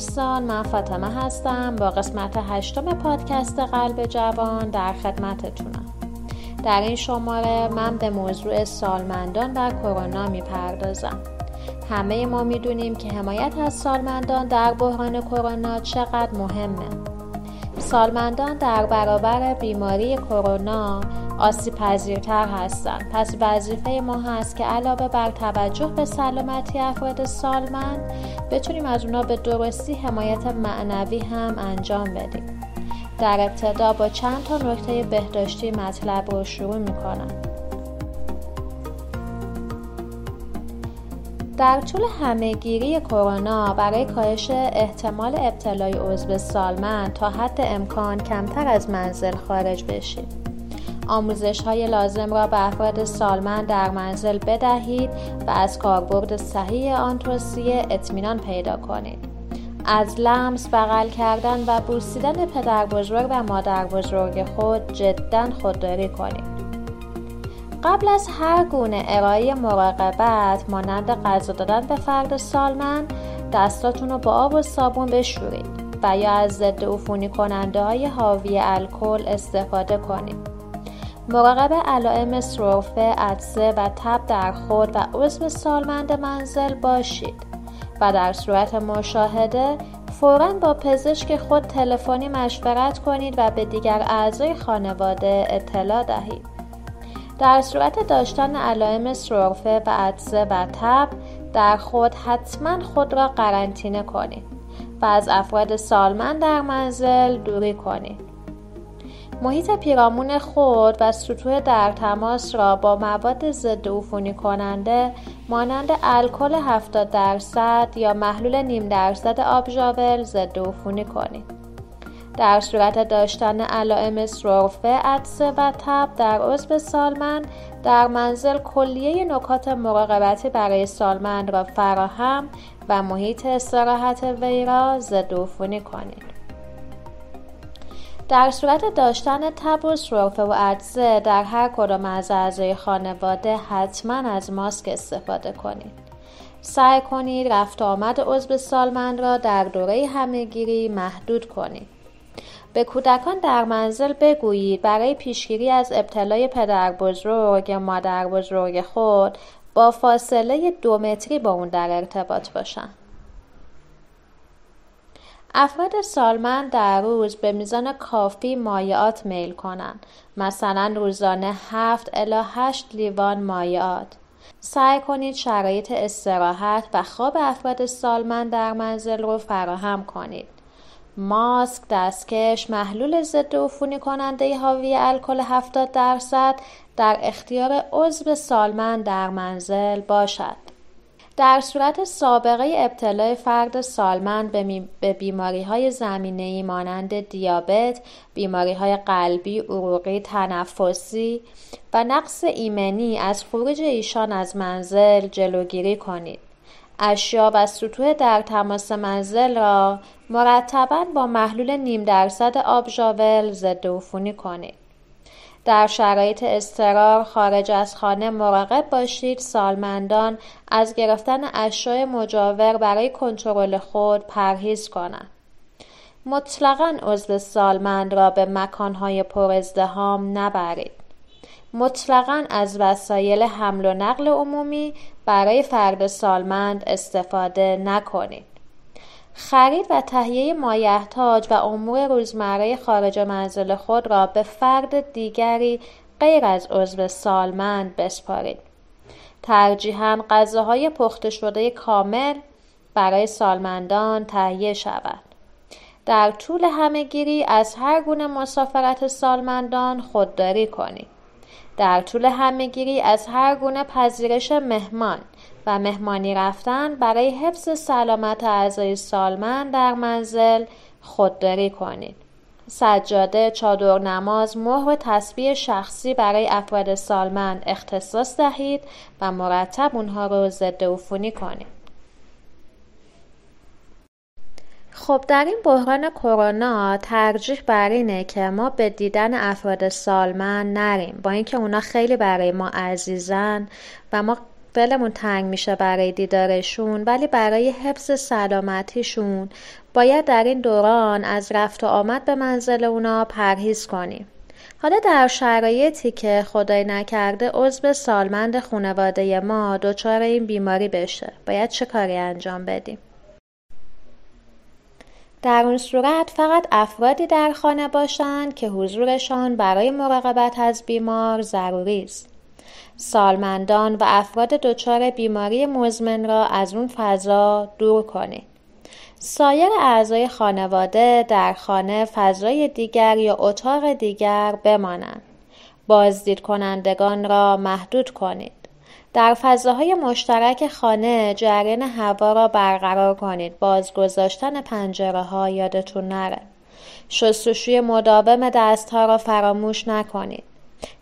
دوستان من فاطمه هستم. با قسمت هشتم پادکست قلب جوان در خدمتتونم. در این شماره من به موضوع سالمندان و کرونا می‌پردازم. همه ما می‌دونیم که حمایت از سالمندان در بحران کرونا چقدر مهمه. سالمندان در برابر بیماری کرونا آسیب پذیرتر هستند پس وظیفه ما هست که علاوه بر توجه به سلامتی افراد سالمند بتونیم از اونا به درستی حمایت معنوی هم انجام بدیم. در ابتدا با چند تا نکته بهداشتی مطلب رو شروع می‌کنم. در طول همهگیری کرونا برای کاهش احتمال ابتلای عضو سالمند تا حد امکان کمتر از منزل خارج بشید آموزش های لازم را به افراد سالمند در منزل بدهید و از کاربرد صحیح آن توصیه اطمینان پیدا کنید. از لمس بغل کردن و بوسیدن پدر بزرگ و مادر بزرگ خود جدا خودداری کنید. قبل از هر گونه ارائه مراقبت مانند غذا دادن به فرد سالمند دستاتون رو با آب و صابون بشورید و یا از ضد عفونی کننده های حاوی الکل استفاده کنید. مراقب علائم سرفه، عدسه و تب در خود و عضو سالمند منزل باشید و در صورت مشاهده فورا با پزشک خود تلفنی مشورت کنید و به دیگر اعضای خانواده اطلاع دهید. در صورت داشتن علائم سرفه و عدسه و تب در خود حتما خود را قرنطینه کنید و از افراد سالمند در منزل دوری کنید. محیط پیرامون خود و سطوح در تماس را با مواد ضد عفونی کننده مانند الکل 70 درصد یا محلول نیم درصد آب ژاول ضد عفونی کنید. در صورت داشتن علائم سرفه، عدسه و تب در عضو سالمند در منزل کلیه نکات مراقبتی برای سالمند را فراهم و محیط استراحت وی را ضد عفونی کنید. در صورت داشتن تب و سرفه و عدسه در هر کدام از اعضای خانواده حتما از ماسک استفاده کنید سعی کنید رفت آمد عضو سالمند را در دوره همهگیری محدود کنید به کودکان در منزل بگویید برای پیشگیری از ابتلای پدر بزرگ یا مادر بزرگ خود با فاصله دو متری با اون در ارتباط باشند. افراد سالمند در روز به میزان کافی مایعات میل کنند. مثلا روزانه 7 الی 8 لیوان مایعات. سعی کنید شرایط استراحت و خواب افراد سالمند در منزل رو فراهم کنید. ماسک، دستکش، محلول ضد عفونی کننده حاوی الکل 70 درصد در اختیار عضو سالمند در منزل باشد. در صورت سابقه ابتلای فرد سالمند به بیماری های زمینه مانند دیابت، بیماری های قلبی، عروقی، تنفسی و نقص ایمنی از خروج ایشان از منزل جلوگیری کنید. اشیا و سطوح در تماس منزل را مرتبا با محلول نیم درصد آب ژاول ضد کنید. در شرایط استرار خارج از خانه مراقب باشید. سالمندان از گرفتن اشیاء مجاور برای کنترل خود پرهیز کنند. مطلقا عضو سالمند را به مکانهای پر ازدهام نبرید. مطلقا از وسایل حمل و نقل عمومی برای فرد سالمند استفاده نکنید. خرید و تهیه مایحتاج و امور روزمره خارج منزل خود را به فرد دیگری غیر از عضو سالمند بسپارید. ترجیحاً غذاهای پخته شده کامل برای سالمندان تهیه شود. در طول همهگیری از هر گونه مسافرت سالمندان خودداری کنید. در طول همهگیری از هر گونه پذیرش مهمان و مهمانی رفتن برای حفظ سلامت اعضای سالمند در منزل خودداری کنید. سجاده، چادر نماز، مهر و شخصی برای افراد سالمند اختصاص دهید و مرتب اونها رو ضد عفونی کنید. خب در این بحران کرونا ترجیح بر اینه که ما به دیدن افراد سالمند نریم با اینکه اونا خیلی برای ما عزیزن و ما دلمون تنگ میشه برای دیدارشون ولی برای حفظ سلامتیشون. باید در این دوران از رفت و آمد به منزل اونا پرهیز کنیم. حالا در شرایطی که خدای نکرده عضو سالمند خانواده ما دچار این بیماری بشه باید چه کاری انجام بدیم؟ در اون صورت فقط افرادی در خانه باشند که حضورشان برای مراقبت از بیمار ضروری است. سالمندان و افراد دچار بیماری مزمن را از اون فضا دور کنید سایر اعضای خانواده در خانه فضای دیگر یا اتاق دیگر بمانند. بازدید کنندگان را محدود کنید. در فضاهای مشترک خانه جریان هوا را برقرار کنید. باز گذاشتن پنجره ها یادتون نره. شستشوی مداوم دستها را فراموش نکنید.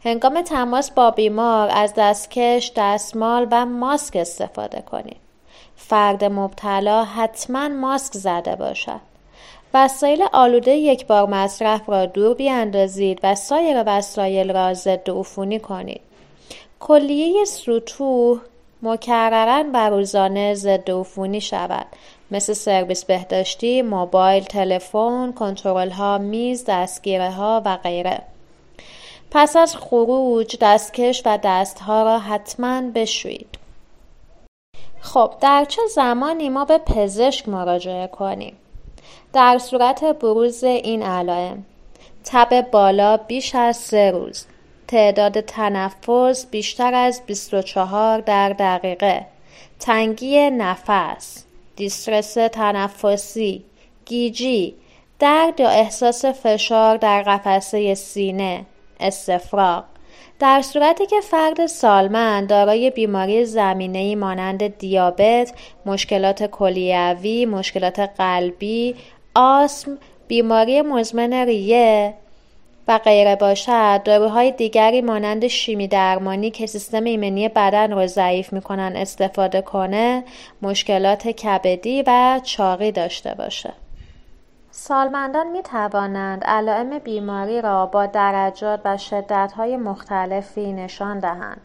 هنگام تماس با بیمار از دستکش دستمال و ماسک استفاده کنید. فرد مبتلا حتما ماسک زده باشد. وسایل آلوده یک بار مصرف را دور بیاندازید و سایر وسایل را ضد عفونی کنید. کلیه سطوح مکررا و روزانه ضد عفونی شود. مثل سرویس بهداشتی موبایل تلفن کنترل ها میز دستگیره ها و غیره. پس از خروج دستکش و دستها را حتما بشویید. خب در چه زمانی ما به پزشک مراجعه کنیم؟ در صورت بروز این علائم تب بالا بیش از سه روز تعداد تنفس بیشتر از 24 در دقیقه تنگی نفس دیسترس تنفسی گیجی درد یا احساس فشار در قفسه سینه استفراغ. در صورتی که فرد سالمند دارای بیماری زمینه‌ای مانند دیابت، مشکلات کلیوی، مشکلات قلبی، آسم، بیماری مزمن ریه و غیره باشد داروهای دیگری مانند شیمی درمانی که سیستم ایمنی بدن را ضعیف می‌کنن استفاده کنه مشکلات کبدی و چاقی داشته باشه. سالمندان می توانند علائم بیماری را با درجات و شدتهای مختلفی نشان دهند.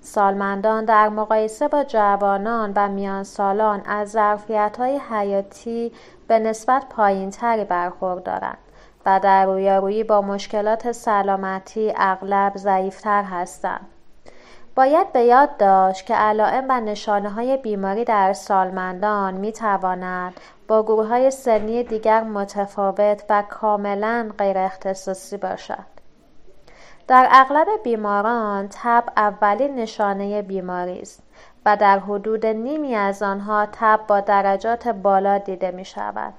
سالمندان در مقایسه با جوانان و میان سالان از ظرفیت های حیاتی به نسبت پایین تری برخوردارند و در رویارویی با مشکلات سلامتی اغلب ضعیفتر هستند. باید به یاد داشت که علائم و نشانه های بیماری در سالمندان می تواند با گروه های سنی دیگر متفاوت و کاملا غیر اختصاصی باشد. در اغلب بیماران تب اولین نشانه بیماری است و در حدود نیمی از آنها تب با درجات بالا دیده می شود.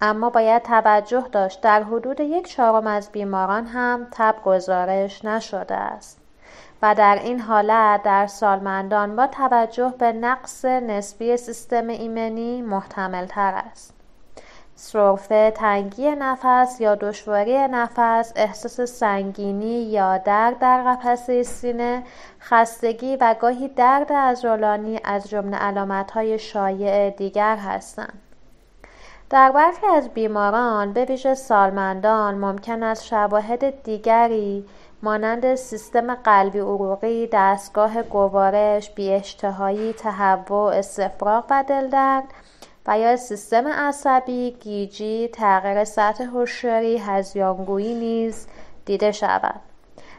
اما باید توجه داشت در حدود یک چهارم از بیماران هم تب گزارش نشده است. و در این حالت در سالمندان با توجه به نقص نسبی سیستم ایمنی محتمل تر است. سرفه، تنگی نفس یا دشواری نفس، احساس سنگینی یا درد در قفسه سینه، خستگی و گاهی درد عضلانی از جمله علامتهای شایع دیگر هستند. در برخی از بیماران به ویژه سالمندان ممکن است شواهد دیگری مانند سیستم قلبی عروقی، دستگاه گوارش، بیاشتهایی، تهوع، استفراغ و دلدرد و یا سیستم عصبی، گیجی، تغییر سطح هوشیاری، هزیانگویی نیز دیده شود.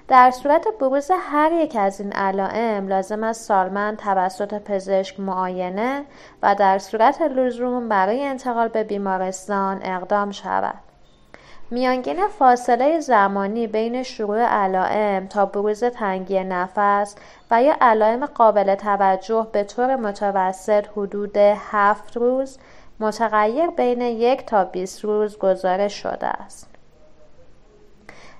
در صورت بروز هر یک از این علائم لازم است سالمند توسط پزشک معاینه و در صورت لزوم برای انتقال به بیمارستان اقدام شود. میانگین فاصله زمانی بین شروع علائم تا بروز تنگی نفس و یا علائم قابل توجه به طور متوسط حدود هفت روز متغیر بین یک تا 20 روز گزارش شده است.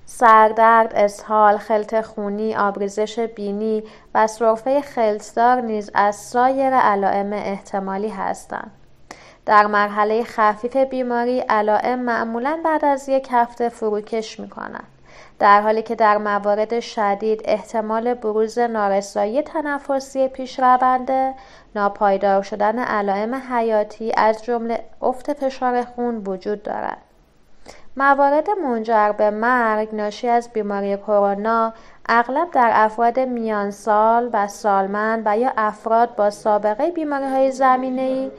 سردرد، اسهال، خلط خونی، آبریزش بینی و سرفه خلطدار نیز از سایر علائم احتمالی هستند. در مرحله خفیف بیماری علائم معمولا بعد از یک هفته فروکش می کنند. در حالی که در موارد شدید احتمال بروز نارسایی تنفسی پیشرونده ناپایدار شدن علائم حیاتی از جمله افت فشار خون وجود دارد موارد منجر به مرگ ناشی از بیماری کرونا اغلب در افراد میان سال و سالمند و یا افراد با سابقه بیماری های زمینه ای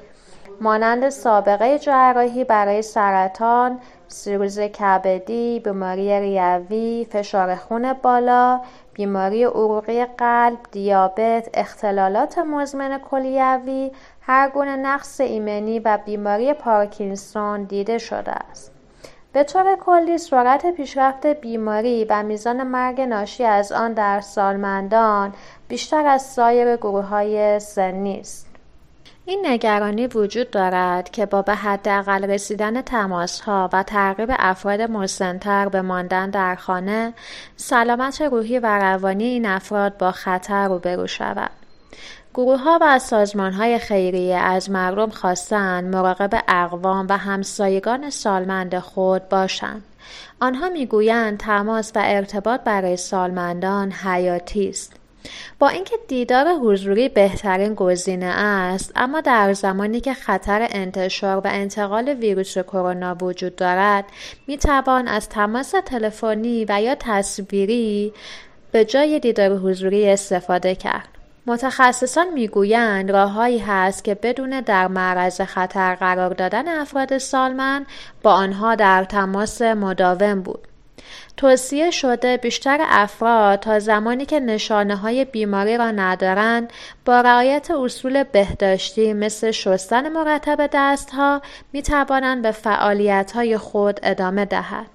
مانند سابقه جراحی برای سرطان، سیروز کبدی، بیماری ریوی، فشار خون بالا، بیماری عروقی قلب، دیابت، اختلالات مزمن کلیوی، هر گونه نقص ایمنی و بیماری پارکینسون دیده شده است. به طور کلی سرعت پیشرفت بیماری و میزان مرگ ناشی از آن در سالمندان بیشتر از سایر گروه های سنی است. این نگرانی وجود دارد که با به حداقل رسیدن ها و ترغیب افراد مسنتر به ماندن در خانه سلامت روحی و روانی این افراد با خطر روبرو شود گروه ها و سازمان های خیریه از مردم خواستند مراقب اقوام و همسایگان سالمند خود باشند. آنها می‌گویند تماس و ارتباط برای سالمندان حیاتی است. با اینکه دیدار حضوری بهترین گزینه است اما در زمانی که خطر انتشار و انتقال ویروس کرونا وجود دارد می توان از تماس تلفنی و یا تصویری به جای دیدار حضوری استفاده کرد. متخصصان می‌گویند راههایی هست که بدون در معرض خطر قرار دادن افراد سالمند با آنها در تماس مداوم بود. توصیه شده بیشتر افراد تا زمانی که نشانه های بیماری را ندارند با رعایت اصول بهداشتی مثل شستن مرتب دستها می توانند به فعالیت های خود ادامه دهد.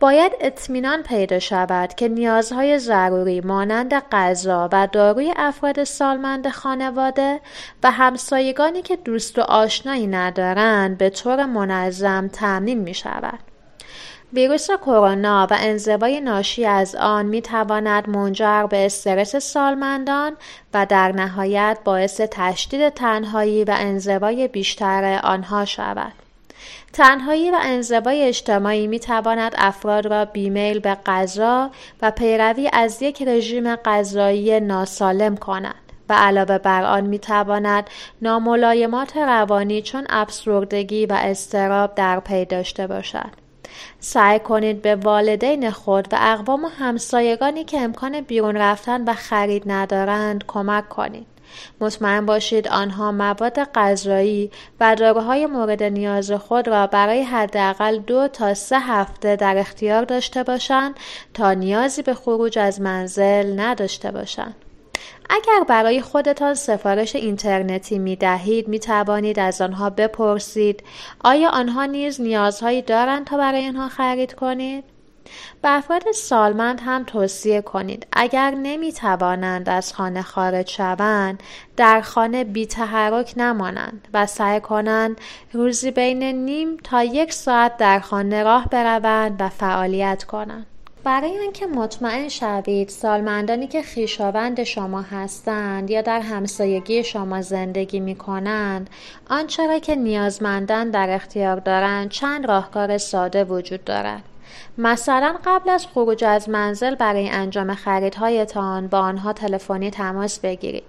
باید اطمینان پیدا شود که نیازهای ضروری مانند غذا و داروی افراد سالمند خانواده و همسایگانی که دوست و آشنایی ندارند به طور منظم تامین می شود. ویروس کرونا و انزوای ناشی از آن می تواند منجر به استرس سالمندان و در نهایت باعث تشدید تنهایی و انزوای بیشتر آنها شود. تنهایی و انزوای اجتماعی می تواند افراد را بیمیل به غذا و پیروی از یک رژیم غذایی ناسالم کند. و علاوه بر آن می تواند ناملایمات روانی چون افسردگی و استراب در پی داشته باشد. سعی کنید به والدین خود و اقوام و همسایگانی که امکان بیرون رفتن و خرید ندارند کمک کنید. مطمئن باشید آنها مواد غذایی و داروهای مورد نیاز خود را برای حداقل دو تا سه هفته در اختیار داشته باشند تا نیازی به خروج از منزل نداشته باشند. اگر برای خودتان سفارش اینترنتی می دهید می توانید از آنها بپرسید آیا آنها نیز نیازهایی دارند تا برای آنها خرید کنید؟ به افراد سالمند هم توصیه کنید اگر نمی توانند از خانه خارج شوند در خانه بی تحرک نمانند و سعی کنند روزی بین نیم تا یک ساعت در خانه راه بروند و فعالیت کنند برای آنکه مطمئن شوید سالمندانی که خویشاوند شما هستند یا در همسایگی شما زندگی می کنند آنچه را که نیازمندان در اختیار دارند چند راهکار ساده وجود دارد. مثلا قبل از خروج از منزل برای انجام خریدهایتان با آنها تلفنی تماس بگیرید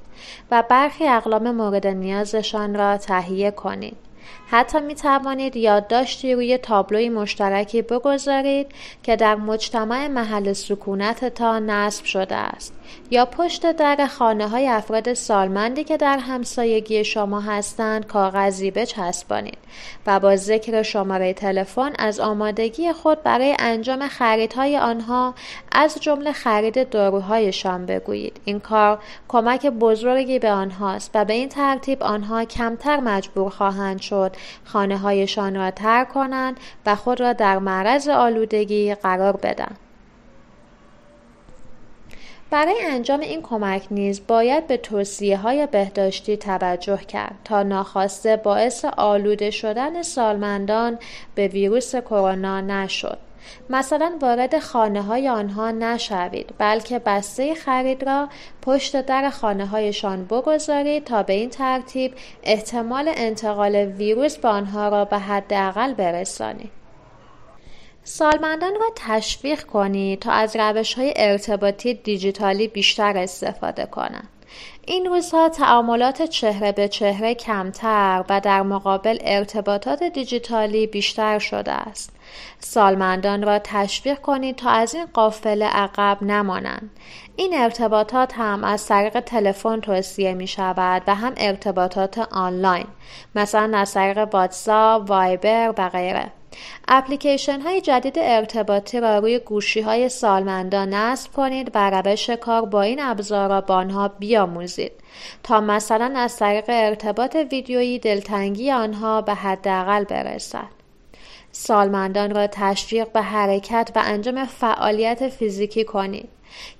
و برخی اقلام مورد نیازشان را تهیه کنید. حتی می توانید یادداشتی روی تابلوی مشترکی بگذارید که در مجتمع محل سکونتتان نصب شده است یا پشت در خانه های افراد سالمندی که در همسایگی شما هستند کاغذی بچسبانید و با ذکر شماره تلفن از آمادگی خود برای انجام خریدهای آنها از جمله خرید داروهایشان بگویید. این کار کمک بزرگی به آنهاست و به این ترتیب آنها کمتر مجبور خواهند شد خانه هایشان را ترک کنند و خود را در معرض آلودگی قرار بدن. برای انجام این کمک نیز باید به توصیه های بهداشتی توجه کرد تا ناخواسته باعث آلوده شدن سالمندان به ویروس کرونا نشد. مثلا وارد خانه های آنها نشوید بلکه بسته خرید را پشت در خانه هایشان بگذارید تا به این ترتیب احتمال انتقال ویروس به آنها را به حداقل برسانید سالمندان را تشویق کنید تا از روش های ارتباطی دیجیتالی بیشتر استفاده کنند. این روزها تعاملات چهره به چهره کمتر و در مقابل ارتباطات دیجیتالی بیشتر شده است. سالمندان را تشویق کنید تا از این قافله عقب نمانند. این ارتباطات هم از طریق تلفن توصیه می شود و هم ارتباطات آنلاین مثلا از طریق واتساپ، وایبر و غیره. اپلیکیشن های جدید ارتباطی را روی گوشی های سالمندان نصب کنید و روش کار با این ابزار را با آنها بیاموزید تا مثلا از طریق ارتباط ویدیویی دلتنگی آنها به حداقل برسد. سالمندان را تشویق به حرکت و انجام فعالیت فیزیکی کنید.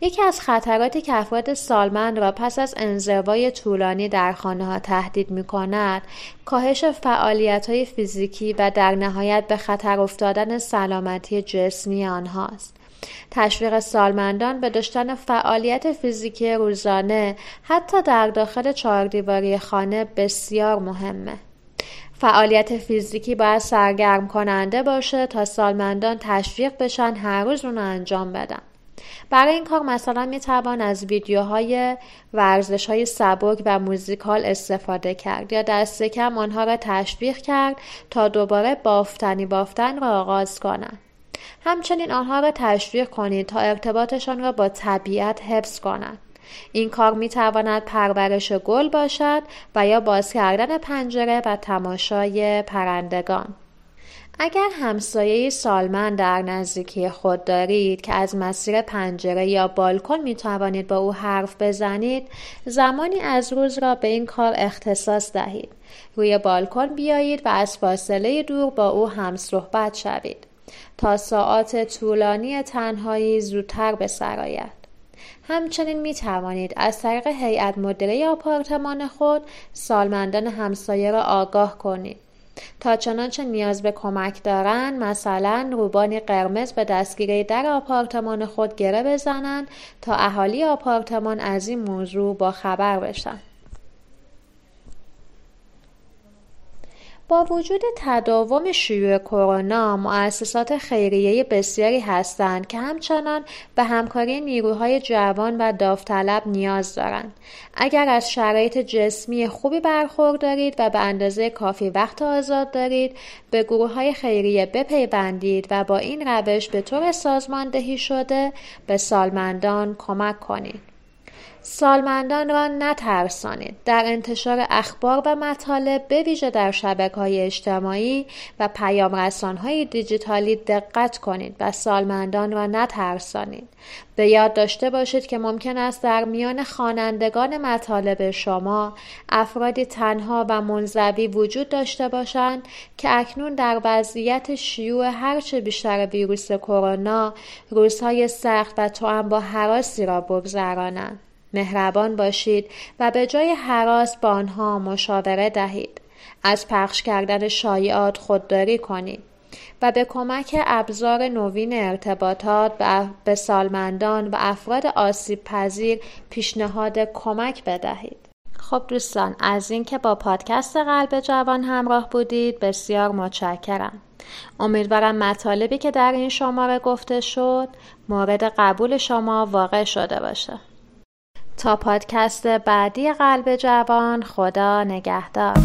یکی از خطراتی که افراد سالمند را پس از انزوای طولانی در خانه ها تهدید می کند کاهش فعالیت های فیزیکی و در نهایت به خطر افتادن سلامتی جسمی آنهاست. تشویق سالمندان به داشتن فعالیت فیزیکی روزانه حتی در داخل چهاردیواری خانه بسیار مهمه. فعالیت فیزیکی باید سرگرم کننده باشه تا سالمندان تشویق بشن هر روز اون انجام بدن برای این کار مثلا می توان از ویدیوهای ورزش های سبک و موزیکال استفاده کرد یا دست کم آنها را تشویق کرد تا دوباره بافتنی بافتن را آغاز کنند. همچنین آنها را تشویق کنید تا ارتباطشان را با طبیعت حفظ کنند. این کار می تواند پرورش گل باشد و یا باز کردن پنجره و تماشای پرندگان. اگر همسایه سالمند در نزدیکی خود دارید که از مسیر پنجره یا بالکن می توانید با او حرف بزنید زمانی از روز را به این کار اختصاص دهید. روی بالکن بیایید و از فاصله دور با او هم صحبت شوید. تا ساعات طولانی تنهایی زودتر به سرایت همچنین می توانید از طریق هیئت مدیره آپارتمان خود سالمندان همسایه را آگاه کنید. تا چنانچه نیاز به کمک دارند مثلا روبانی قرمز به دستگیره در آپارتمان خود گره بزنند تا اهالی آپارتمان از این موضوع با خبر بشن. با وجود تداوم شیوع کرونا مؤسسات خیریه بسیاری هستند که همچنان به همکاری نیروهای جوان و داوطلب نیاز دارند. اگر از شرایط جسمی خوبی برخوردارید و به اندازه کافی وقت آزاد دارید به گروه های خیریه بپیوندید و با این روش به طور سازماندهی شده به سالمندان کمک کنید. سالمندان را نترسانید. در انتشار اخبار و مطالب به ویژه در شبکه های اجتماعی و پیام های دیجیتالی دقت کنید و سالمندان را نترسانید. به یاد داشته باشید که ممکن است در میان خوانندگان مطالب شما افرادی تنها و منزوی وجود داشته باشند که اکنون در وضعیت شیوع هرچه بیشتر ویروس کرونا روزهای سخت و توأم با حراسی را بگذرانند. مهربان باشید و به جای حراس با آنها مشاوره دهید از پخش کردن شایعات خودداری کنید و به کمک ابزار نوین ارتباطات به سالمندان و افراد آسیب پذیر پیشنهاد کمک بدهید. خب دوستان از اینکه با پادکست قلب جوان همراه بودید بسیار متشکرم. امیدوارم مطالبی که در این شماره گفته شد مورد قبول شما واقع شده باشه. تا پادکست بعدی قلب جوان خدا نگهدار.